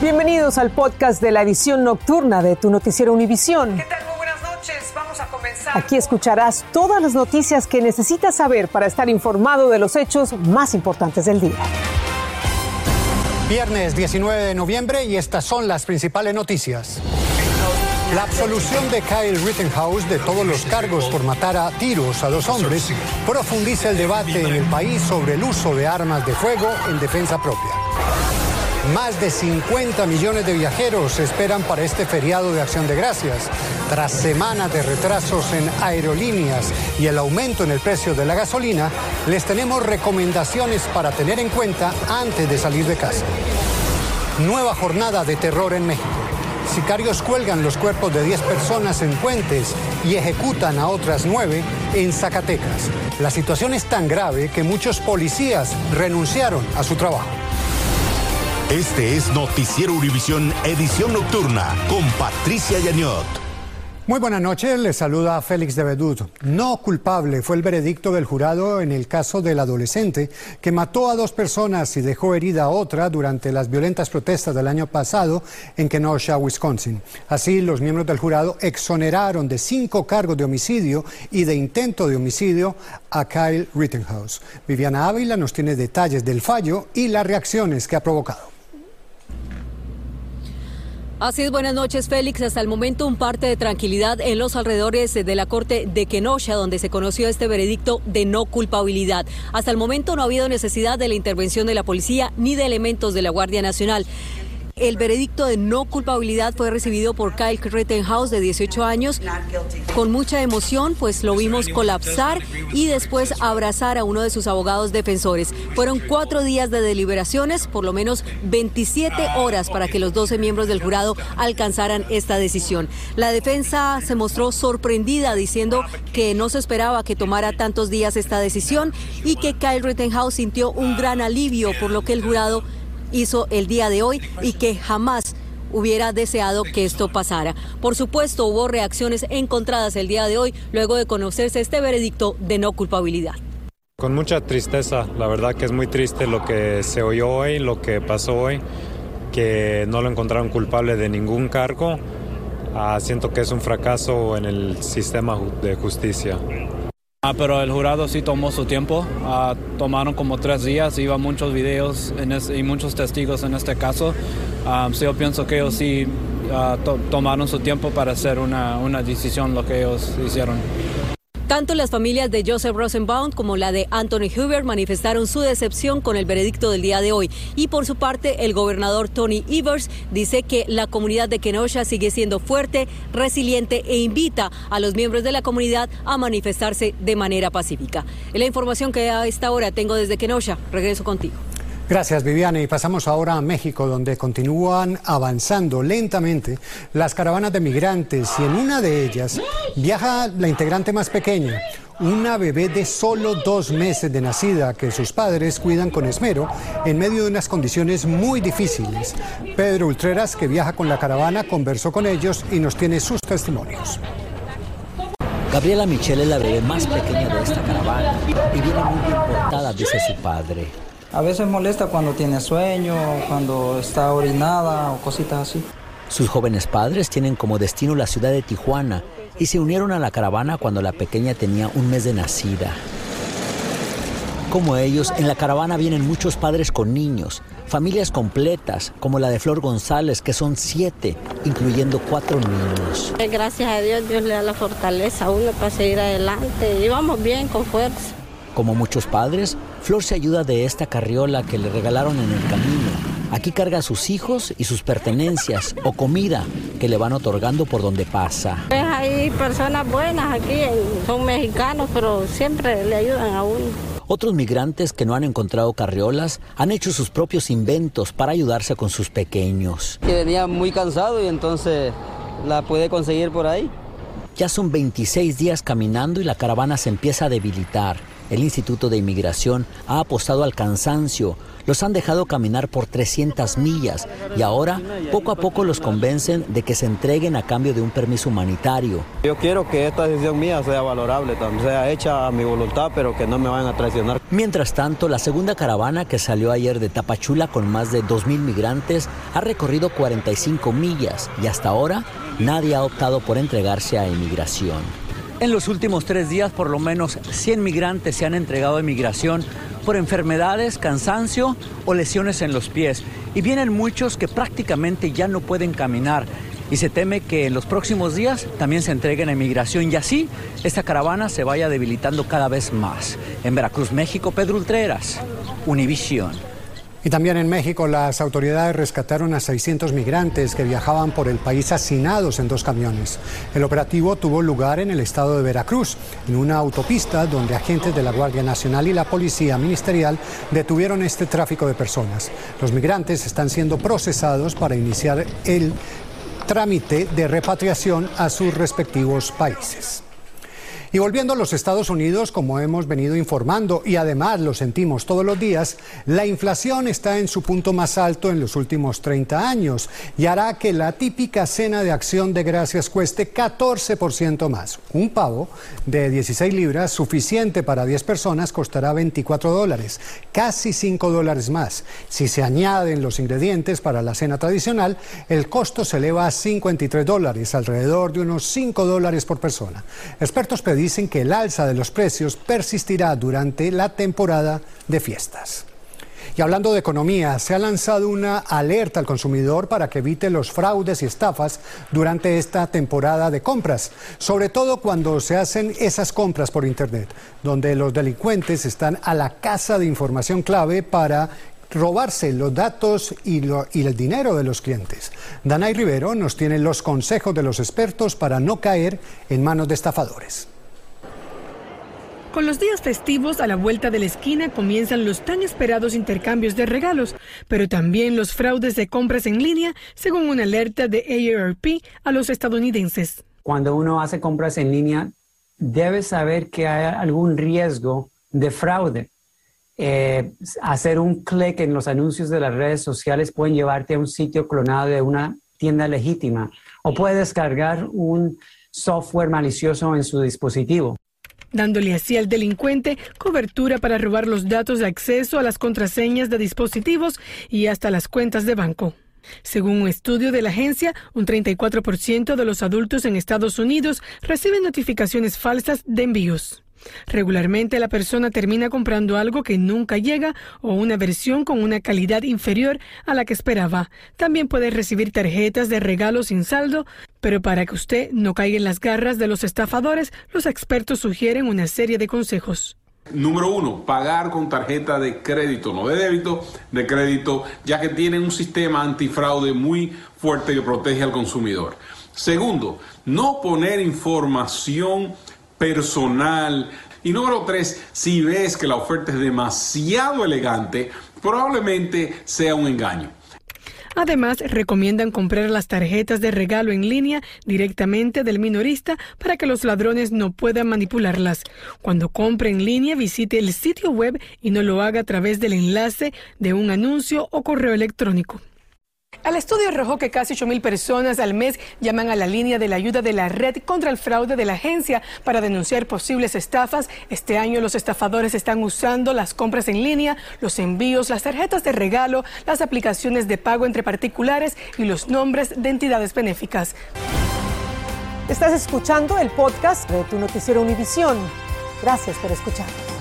Bienvenidos al podcast de la edición nocturna de tu noticiero Univisión. ¿Qué tal? Muy buenas noches. Vamos a comenzar. Aquí escucharás todas las noticias que necesitas saber para estar informado de los hechos más importantes del día. Viernes 19 de noviembre y estas son las principales noticias. La absolución de Kyle Rittenhouse de todos los cargos por matar a tiros a dos hombres profundiza el debate en el país sobre el uso de armas de fuego en defensa propia. Más de 50 millones de viajeros esperan para este feriado de acción de gracias. Tras semanas de retrasos en aerolíneas y el aumento en el precio de la gasolina, les tenemos recomendaciones para tener en cuenta antes de salir de casa. Nueva jornada de terror en México. Sicarios cuelgan los cuerpos de 10 personas en puentes y ejecutan a otras 9 en Zacatecas. La situación es tan grave que muchos policías renunciaron a su trabajo. Este es Noticiero Univisión Edición Nocturna con Patricia Yañot. Muy buenas noches, les saluda Félix de Bedut. No culpable fue el veredicto del jurado en el caso del adolescente que mató a dos personas y dejó herida a otra durante las violentas protestas del año pasado en Kenosha, Wisconsin. Así, los miembros del jurado exoneraron de cinco cargos de homicidio y de intento de homicidio a Kyle Rittenhouse. Viviana Ávila nos tiene detalles del fallo y las reacciones que ha provocado. Así es, buenas noches, Félix. Hasta el momento, un parte de tranquilidad en los alrededores de la corte de Kenosha, donde se conoció este veredicto de no culpabilidad. Hasta el momento no ha habido necesidad de la intervención de la policía ni de elementos de la Guardia Nacional. El veredicto de no culpabilidad fue recibido por Kyle Rittenhouse, de 18 años, con mucha emoción, pues lo vimos colapsar y después abrazar a uno de sus abogados defensores. Fueron cuatro días de deliberaciones, por lo menos 27 horas para que los 12 miembros del jurado alcanzaran esta decisión. La defensa se mostró sorprendida diciendo que no se esperaba que tomara tantos días esta decisión y que Kyle Rittenhouse sintió un gran alivio por lo que el jurado hizo el día de hoy y que jamás hubiera deseado que esto pasara. Por supuesto, hubo reacciones encontradas el día de hoy luego de conocerse este veredicto de no culpabilidad. Con mucha tristeza, la verdad que es muy triste lo que se oyó hoy, lo que pasó hoy, que no lo encontraron culpable de ningún cargo. Ah, siento que es un fracaso en el sistema de justicia. Ah, pero el jurado sí tomó su tiempo, ah, tomaron como tres días, iba muchos videos y muchos testigos en este caso. Ah, yo pienso que ellos sí tomaron su tiempo para hacer una, una decisión lo que ellos hicieron. Tanto las familias de Joseph Rosenbaum como la de Anthony Hoover manifestaron su decepción con el veredicto del día de hoy. Y por su parte, el gobernador Tony Evers dice que la comunidad de Kenosha sigue siendo fuerte, resiliente e invita a los miembros de la comunidad a manifestarse de manera pacífica. La información que a esta hora tengo desde Kenosha. Regreso contigo. Gracias, Viviana. Y pasamos ahora a México, donde continúan avanzando lentamente las caravanas de migrantes y en una de ellas viaja la integrante más pequeña, una bebé de solo dos meses de nacida que sus padres cuidan con esmero en medio de unas condiciones muy difíciles. Pedro Ultreras, que viaja con la caravana, conversó con ellos y nos tiene sus testimonios. Gabriela Michelle es la bebé más pequeña de esta caravana y viene muy bien portada, dice su padre. A veces molesta cuando tiene sueño, cuando está orinada o cositas así. Sus jóvenes padres tienen como destino la ciudad de Tijuana y se unieron a la caravana cuando la pequeña tenía un mes de nacida. Como ellos, en la caravana vienen muchos padres con niños, familias completas, como la de Flor González, que son siete, incluyendo cuatro niños. Gracias a Dios, Dios le da la fortaleza a uno para seguir adelante y vamos bien, con fuerza. Como muchos padres, Flor se ayuda de esta carriola que le regalaron en el camino. Aquí carga a sus hijos y sus pertenencias o comida que le van otorgando por donde pasa. Hay personas buenas aquí, son mexicanos, pero siempre le ayudan a uno. Otros migrantes que no han encontrado carriolas han hecho sus propios inventos para ayudarse con sus pequeños. Que venía muy cansado y entonces la puede conseguir por ahí. Ya son 26 días caminando y la caravana se empieza a debilitar. El Instituto de Inmigración ha apostado al cansancio, los han dejado caminar por 300 millas y ahora poco a poco los convencen de que se entreguen a cambio de un permiso humanitario. Yo quiero que esta decisión mía sea valorable, sea hecha a mi voluntad, pero que no me vayan a traicionar. Mientras tanto, la segunda caravana que salió ayer de Tapachula con más de 2.000 migrantes ha recorrido 45 millas y hasta ahora nadie ha optado por entregarse a inmigración. En los últimos tres días, por lo menos 100 migrantes se han entregado a inmigración por enfermedades, cansancio o lesiones en los pies. Y vienen muchos que prácticamente ya no pueden caminar. Y se teme que en los próximos días también se entreguen a inmigración y así esta caravana se vaya debilitando cada vez más. En Veracruz, México, Pedro Ultreras, Univisión. Y también en México las autoridades rescataron a 600 migrantes que viajaban por el país hacinados en dos camiones. El operativo tuvo lugar en el estado de Veracruz, en una autopista donde agentes de la Guardia Nacional y la Policía Ministerial detuvieron este tráfico de personas. Los migrantes están siendo procesados para iniciar el trámite de repatriación a sus respectivos países. Y volviendo a los Estados Unidos, como hemos venido informando y además lo sentimos todos los días, la inflación está en su punto más alto en los últimos 30 años y hará que la típica cena de acción de gracias cueste 14% más. Un pavo de 16 libras, suficiente para 10 personas, costará 24 dólares, casi 5 dólares más. Si se añaden los ingredientes para la cena tradicional, el costo se eleva a 53 dólares, alrededor de unos 5 dólares por persona. Expertos pedían dicen que el alza de los precios persistirá durante la temporada de fiestas. Y hablando de economía, se ha lanzado una alerta al consumidor para que evite los fraudes y estafas durante esta temporada de compras, sobre todo cuando se hacen esas compras por Internet, donde los delincuentes están a la casa de información clave para robarse los datos y, y, el dinero de los clientes. Danay Rivero nos tiene los consejos de los expertos para no caer en manos de estafadores. Con los días festivos a la vuelta de la esquina comienzan los tan esperados intercambios de regalos, pero también los fraudes de compras en línea, según una alerta de AARP a los estadounidenses. Cuando uno hace compras en línea, debe saber que hay algún riesgo de fraude. Eh, hacer un clic en los anuncios de las redes sociales pueden llevarte a un sitio clonado de una tienda legítima o puede descargar un software malicioso en su dispositivo dándole así al delincuente cobertura para robar los datos de acceso a las contraseñas de dispositivos y hasta las cuentas de banco. Según un estudio de la agencia, un 34% de los adultos en Estados Unidos reciben notificaciones falsas de envíos. Regularmente la persona termina comprando algo que nunca llega o una versión con una calidad inferior a la que esperaba. También puede recibir tarjetas de regalo sin saldo, pero para que usted no caiga en las garras de los estafadores, los expertos sugieren una serie de consejos. Número uno, pagar con tarjeta de crédito, no de débito, de crédito, ya que tienen un sistema antifraude muy fuerte que protege al consumidor. Segundo, no poner información personal. Y número tres, si ves que la oferta es demasiado elegante, probablemente sea un engaño. Además, recomiendan comprar las tarjetas de regalo en línea directamente del minorista para que los ladrones no puedan manipularlas. Cuando compre en línea, visite el sitio web y no lo haga a través del enlace de un anuncio o correo electrónico. El estudio arrojó que casi 8 mil personas al mes llaman a la línea de la ayuda de la red contra el fraude de la agencia para denunciar posibles estafas. Este año los estafadores están usando las compras en línea, los envíos, las tarjetas de regalo, las aplicaciones de pago entre particulares y los nombres de entidades benéficas. Estás escuchando el podcast de tu noticiero Univisión. Gracias por escuchar.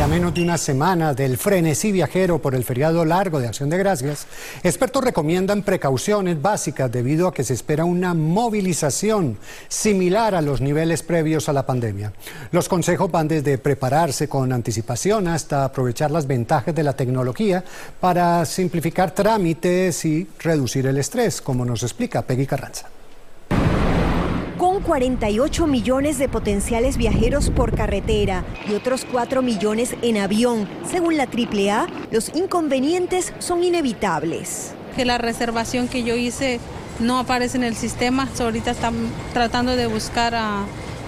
A menos de una semana del frenesí viajero por el feriado largo de Acción de Gracias, expertos recomiendan precauciones básicas debido a que se espera una movilización similar a los niveles previos a la pandemia. Los consejos van desde prepararse con anticipación hasta aprovechar las ventajas de la tecnología para simplificar trámites y reducir el estrés, como nos explica Peggy Carranza. Con 48 millones de potenciales viajeros por carretera y otros 4 millones en avión, según la AAA, los inconvenientes son inevitables. Que la reservación que yo hice no aparece en el sistema, ahorita están tratando de buscar a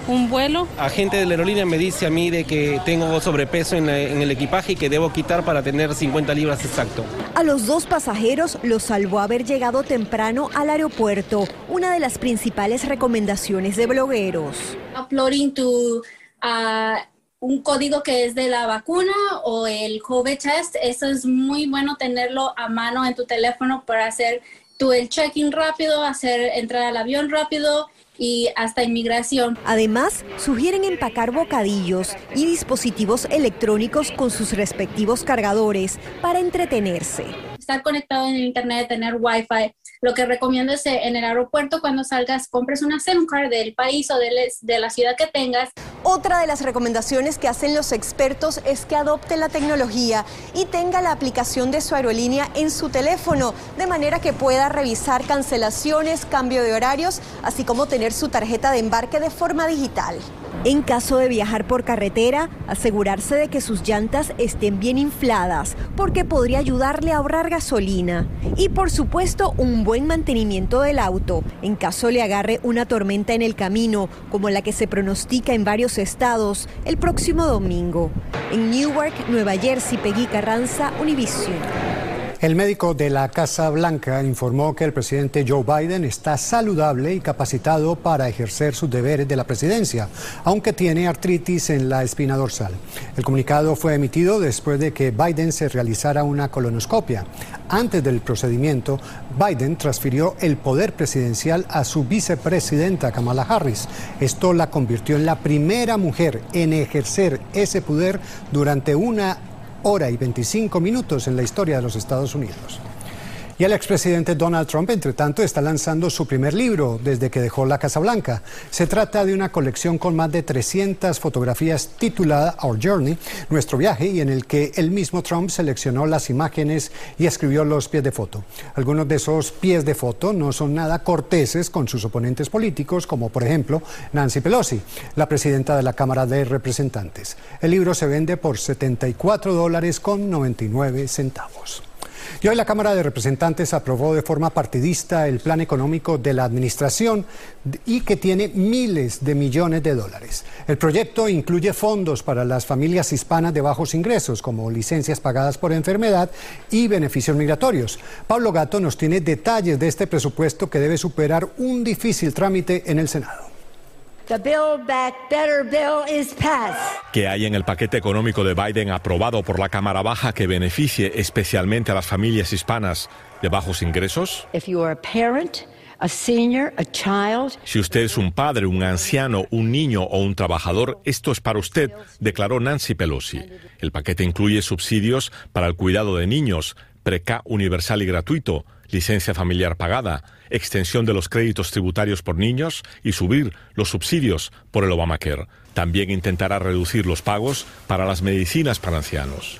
un vuelo. Agente de la aerolínea me dice a mí de que tengo sobrepeso en, en, el equipaje y que debo quitar para tener 50 libras exacto. A los dos pasajeros los salvó haber llegado temprano al aeropuerto, una de las principales recomendaciones de blogueros. Uploading to uh, un código que es de la vacuna o el COVID test, eso es muy bueno tenerlo a mano en tu teléfono para hacer tu el check-in rápido, hacer entrar al avión rápido y hasta inmigración. Además, sugieren empacar bocadillos y dispositivos electrónicos con sus respectivos cargadores para entretenerse. Estar conectado en el internet, tener wifi. Lo que recomiendo es eh, en el aeropuerto cuando salgas compres una SIM card del país o de la ciudad que tengas. Otra de las recomendaciones que hacen los expertos es que adopte la tecnología y tenga la aplicación de su aerolínea en su teléfono, de manera que pueda revisar cancelaciones, cambio de horarios, así como tener su tarjeta de embarque de forma digital. En caso de viajar por carretera, asegurarse de que sus llantas estén bien infladas, porque podría ayudarle a ahorrar gasolina. Y por supuesto, un buen mantenimiento del auto, en caso le agarre una tormenta en el camino, como la que se pronostica en varios estados el próximo domingo. En Newark, Nueva Jersey, Peggy Carranza, Univision. El médico de la Casa Blanca informó que el presidente Joe Biden está saludable y capacitado para ejercer sus deberes de la presidencia, aunque tiene artritis en la espina dorsal. El comunicado fue emitido después de que Biden se realizara una colonoscopia. Antes del procedimiento, Biden transfirió el poder presidencial a su vicepresidenta Kamala Harris. Esto la convirtió en la primera mujer en ejercer ese poder durante una hora y 25 minutos en la historia de los Estados Unidos. Y el expresidente Donald Trump, entre tanto, está lanzando su primer libro desde que dejó la Casa Blanca. Se trata de una colección con más de 300 fotografías titulada Our Journey, nuestro viaje, y en el que el mismo Trump seleccionó las imágenes y escribió los pies de foto. Algunos de esos pies de foto no son nada corteses con sus oponentes políticos, como por ejemplo Nancy Pelosi, la presidenta de la Cámara de Representantes. El libro se vende por 74 dólares con 99 centavos. Y hoy la Cámara de Representantes aprobó de forma partidista el plan económico de la Administración y que tiene miles de millones de dólares. El proyecto incluye fondos para las familias hispanas de bajos ingresos, como licencias pagadas por enfermedad y beneficios migratorios. Pablo Gato nos tiene detalles de este presupuesto que debe superar un difícil trámite en el Senado. ¿Qué hay en el paquete económico de Biden aprobado por la Cámara Baja que beneficie especialmente a las familias hispanas de bajos ingresos? Si usted es un padre, un anciano, un niño o un trabajador, esto es para usted, declaró Nancy Pelosi. El paquete incluye subsidios para el cuidado de niños, preca universal y gratuito, licencia familiar pagada, extensión de los créditos tributarios por niños y subir los subsidios por el Obamacare. También intentará reducir los pagos para las medicinas para ancianos.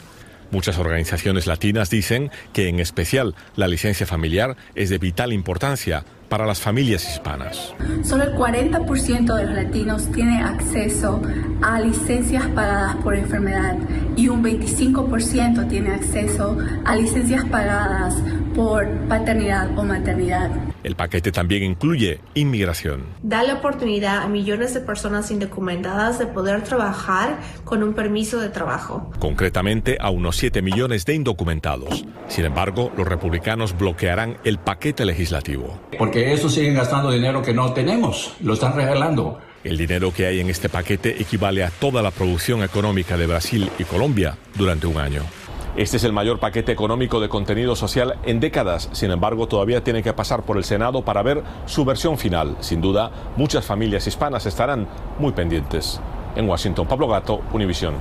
Muchas organizaciones latinas dicen que en especial la licencia familiar es de vital importancia para las familias hispanas. Solo el 40% de los latinos tiene acceso a licencias pagadas por enfermedad y un 25% tiene acceso a licencias pagadas por paternidad o maternidad. El paquete también incluye inmigración. Da la oportunidad a millones de personas indocumentadas de poder trabajar con un permiso de trabajo. Concretamente a unos 7 millones de indocumentados. Sin embargo, los republicanos bloquearán el paquete legislativo. Porque eso siguen gastando dinero que no tenemos, lo están regalando. El dinero que hay en este paquete equivale a toda la producción económica de Brasil y Colombia durante un año. Este es el mayor paquete económico de contenido social en décadas. Sin embargo, todavía tiene que pasar por el Senado para ver su versión final. Sin duda, muchas familias hispanas estarán muy pendientes. En Washington, Pablo Gato, Univisión.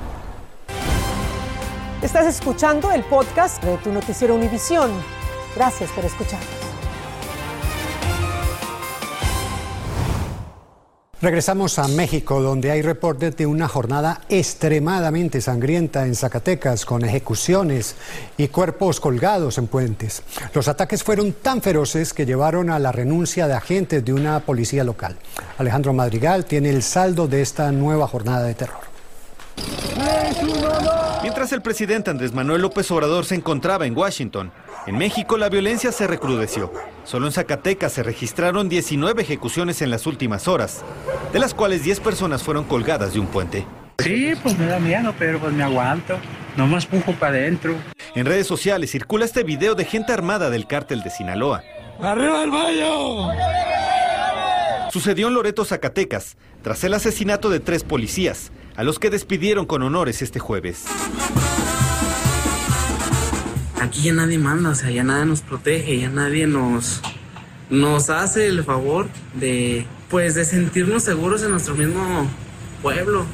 Estás escuchando el podcast de tu noticiero Univisión. Gracias por escucharnos. Regresamos a México, donde hay reportes de una jornada extremadamente sangrienta en Zacatecas, con ejecuciones y cuerpos colgados en puentes. Los ataques fueron tan feroces que llevaron a la renuncia de agentes de una policía local. Alejandro Madrigal tiene el saldo de esta nueva jornada de terror Mientras el presidente Andrés Manuel López Obrador se encontraba en Washington, en México la violencia se recrudeció. Solo en Zacatecas se registraron 19 ejecuciones en las últimas horas, de las cuales 10 personas fueron colgadas de un puente. Sí, pues me da miedo, pero pues me aguanto. No me empujo para adentro. En redes sociales circula este video de gente armada del cártel de Sinaloa. ¡Arriba el baño! Sucedió en Loreto, Zacatecas, tras el asesinato de tres policías, a los que despidieron con honores este jueves. Aquí ya nadie manda, o sea, ya nadie nos protege, ya nadie nos, nos hace el favor de, pues, de sentirnos seguros en nuestro mismo pueblo.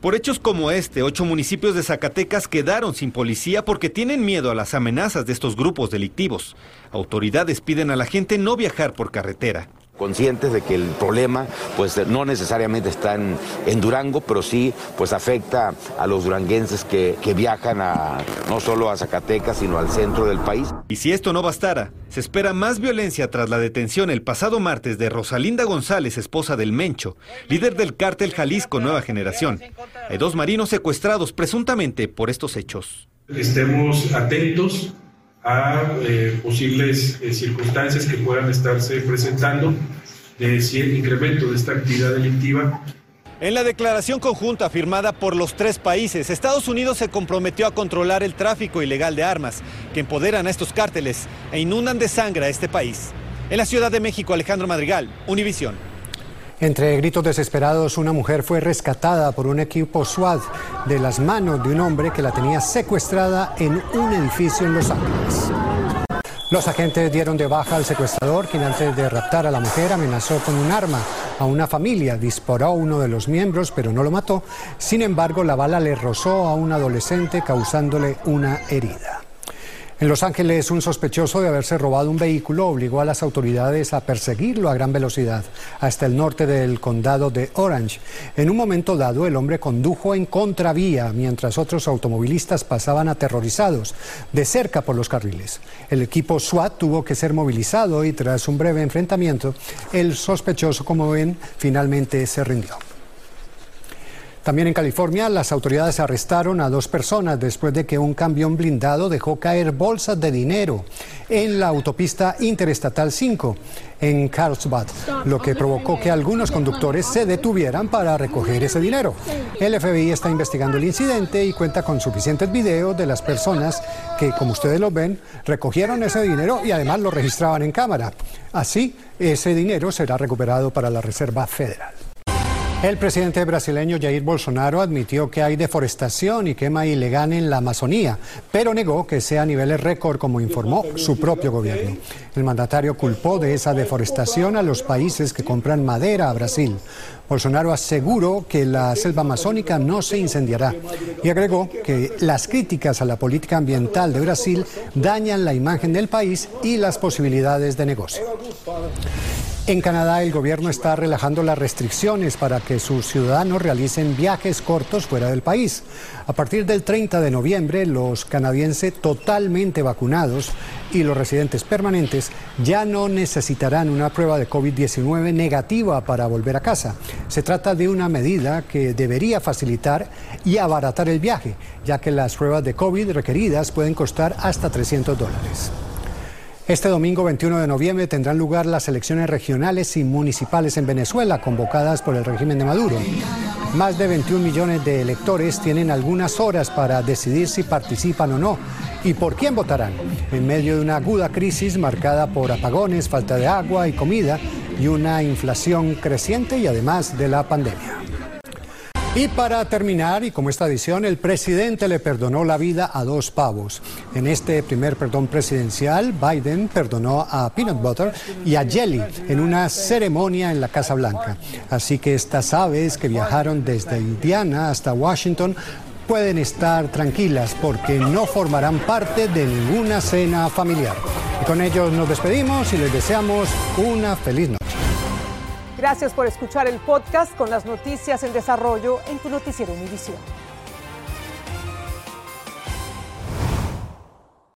Por hechos como este, ocho municipios de Zacatecas quedaron sin policía porque tienen miedo a las amenazas de estos grupos delictivos. Autoridades piden a la gente no viajar por carretera conscientes de que el problema pues no necesariamente está en, en, Durango, pero sí pues afecta a los duranguenses que, que, viajan a, no solo a Zacatecas, sino al centro del país. Y si esto no bastara, se espera más violencia tras la detención el pasado martes de Rosalinda González, esposa del Mencho, líder del cártel Jalisco Nueva Generación. Hay dos marinos secuestrados presuntamente por estos hechos. Estemos atentos a eh, posibles eh, circunstancias que puedan estarse presentando de incremento de esta actividad delictiva. En la declaración conjunta firmada por los tres países, Estados Unidos se comprometió a controlar el tráfico ilegal de armas que empoderan a estos cárteles e inundan de sangre a este país. En la Ciudad de México, Alejandro Madrigal, Univisión. Entre gritos desesperados, una mujer fue rescatada por un equipo SWAT de las manos de un hombre que la tenía secuestrada en un edificio en Los Ángeles. Los agentes dieron de baja al secuestrador, quien antes de raptar a la mujer amenazó con un arma a una familia, disparó a uno de los miembros, pero no lo mató. Sin embargo, la bala le rozó a un adolescente, causándole una herida. En Los Ángeles, un sospechoso de haberse robado un vehículo obligó a las autoridades a perseguirlo a gran velocidad hasta el norte del condado de Orange. En un momento dado, el hombre condujo en contravía mientras otros automovilistas pasaban aterrorizados de cerca por los carriles. El equipo SWAT tuvo que ser movilizado y tras un breve enfrentamiento, el sospechoso, como ven, finalmente se rindió. También en California, las autoridades arrestaron a dos personas después de que un camión blindado dejó caer bolsas de dinero en la autopista Interestatal 5 en Carlsbad, lo que provocó que algunos conductores se detuvieran para recoger ese dinero. El FBI está investigando el incidente y cuenta con suficientes videos de las personas que, como ustedes lo ven, recogieron ese dinero y además lo registraban en cámara. Así, ese dinero será recuperado para la Reserva Federal. El presidente brasileño Jair Bolsonaro admitió que hay deforestación y quema ilegal en la Amazonía, pero negó que sea a niveles récord como informó su propio gobierno. El mandatario culpó de esa deforestación a los países que compran madera a Brasil. Bolsonaro aseguró que la selva amazónica no se incendiará y agregó que las críticas a la política ambiental de Brasil dañan la imagen del país y las posibilidades de negocio. En Canadá, el gobierno está relajando las restricciones para que sus ciudadanos realicen viajes cortos fuera del país. A partir del 30 de noviembre, los canadienses totalmente vacunados y los residentes permanentes ya no necesitarán una prueba de COVID-19 negativa para volver a casa. Se trata de una medida que debería facilitar y abaratar el viaje, ya que las pruebas de COVID requeridas pueden costar hasta 300 dólares. Este domingo 21 de noviembre tendrán lugar las elecciones regionales y municipales en Venezuela convocadas por el régimen de Maduro. Más de 21 millones de electores tienen algunas horas para decidir si participan o no y por quién votarán, en medio de una aguda crisis marcada por apagones, falta de agua y comida y una inflación creciente y además de la pandemia. Y para terminar, y como esta edición, el presidente le perdonó la vida a dos pavos. En este primer perdón presidencial, Biden perdonó a Peanut Butter y a Jelly en una ceremonia en la Casa Blanca. Así que estas aves que viajaron desde Indiana hasta Washington pueden estar tranquilas porque no formarán parte de ninguna cena familiar. Y con ellos nos despedimos y les deseamos una feliz noche. Gracias por escuchar el podcast con las noticias en desarrollo en tu noticiero Univisión.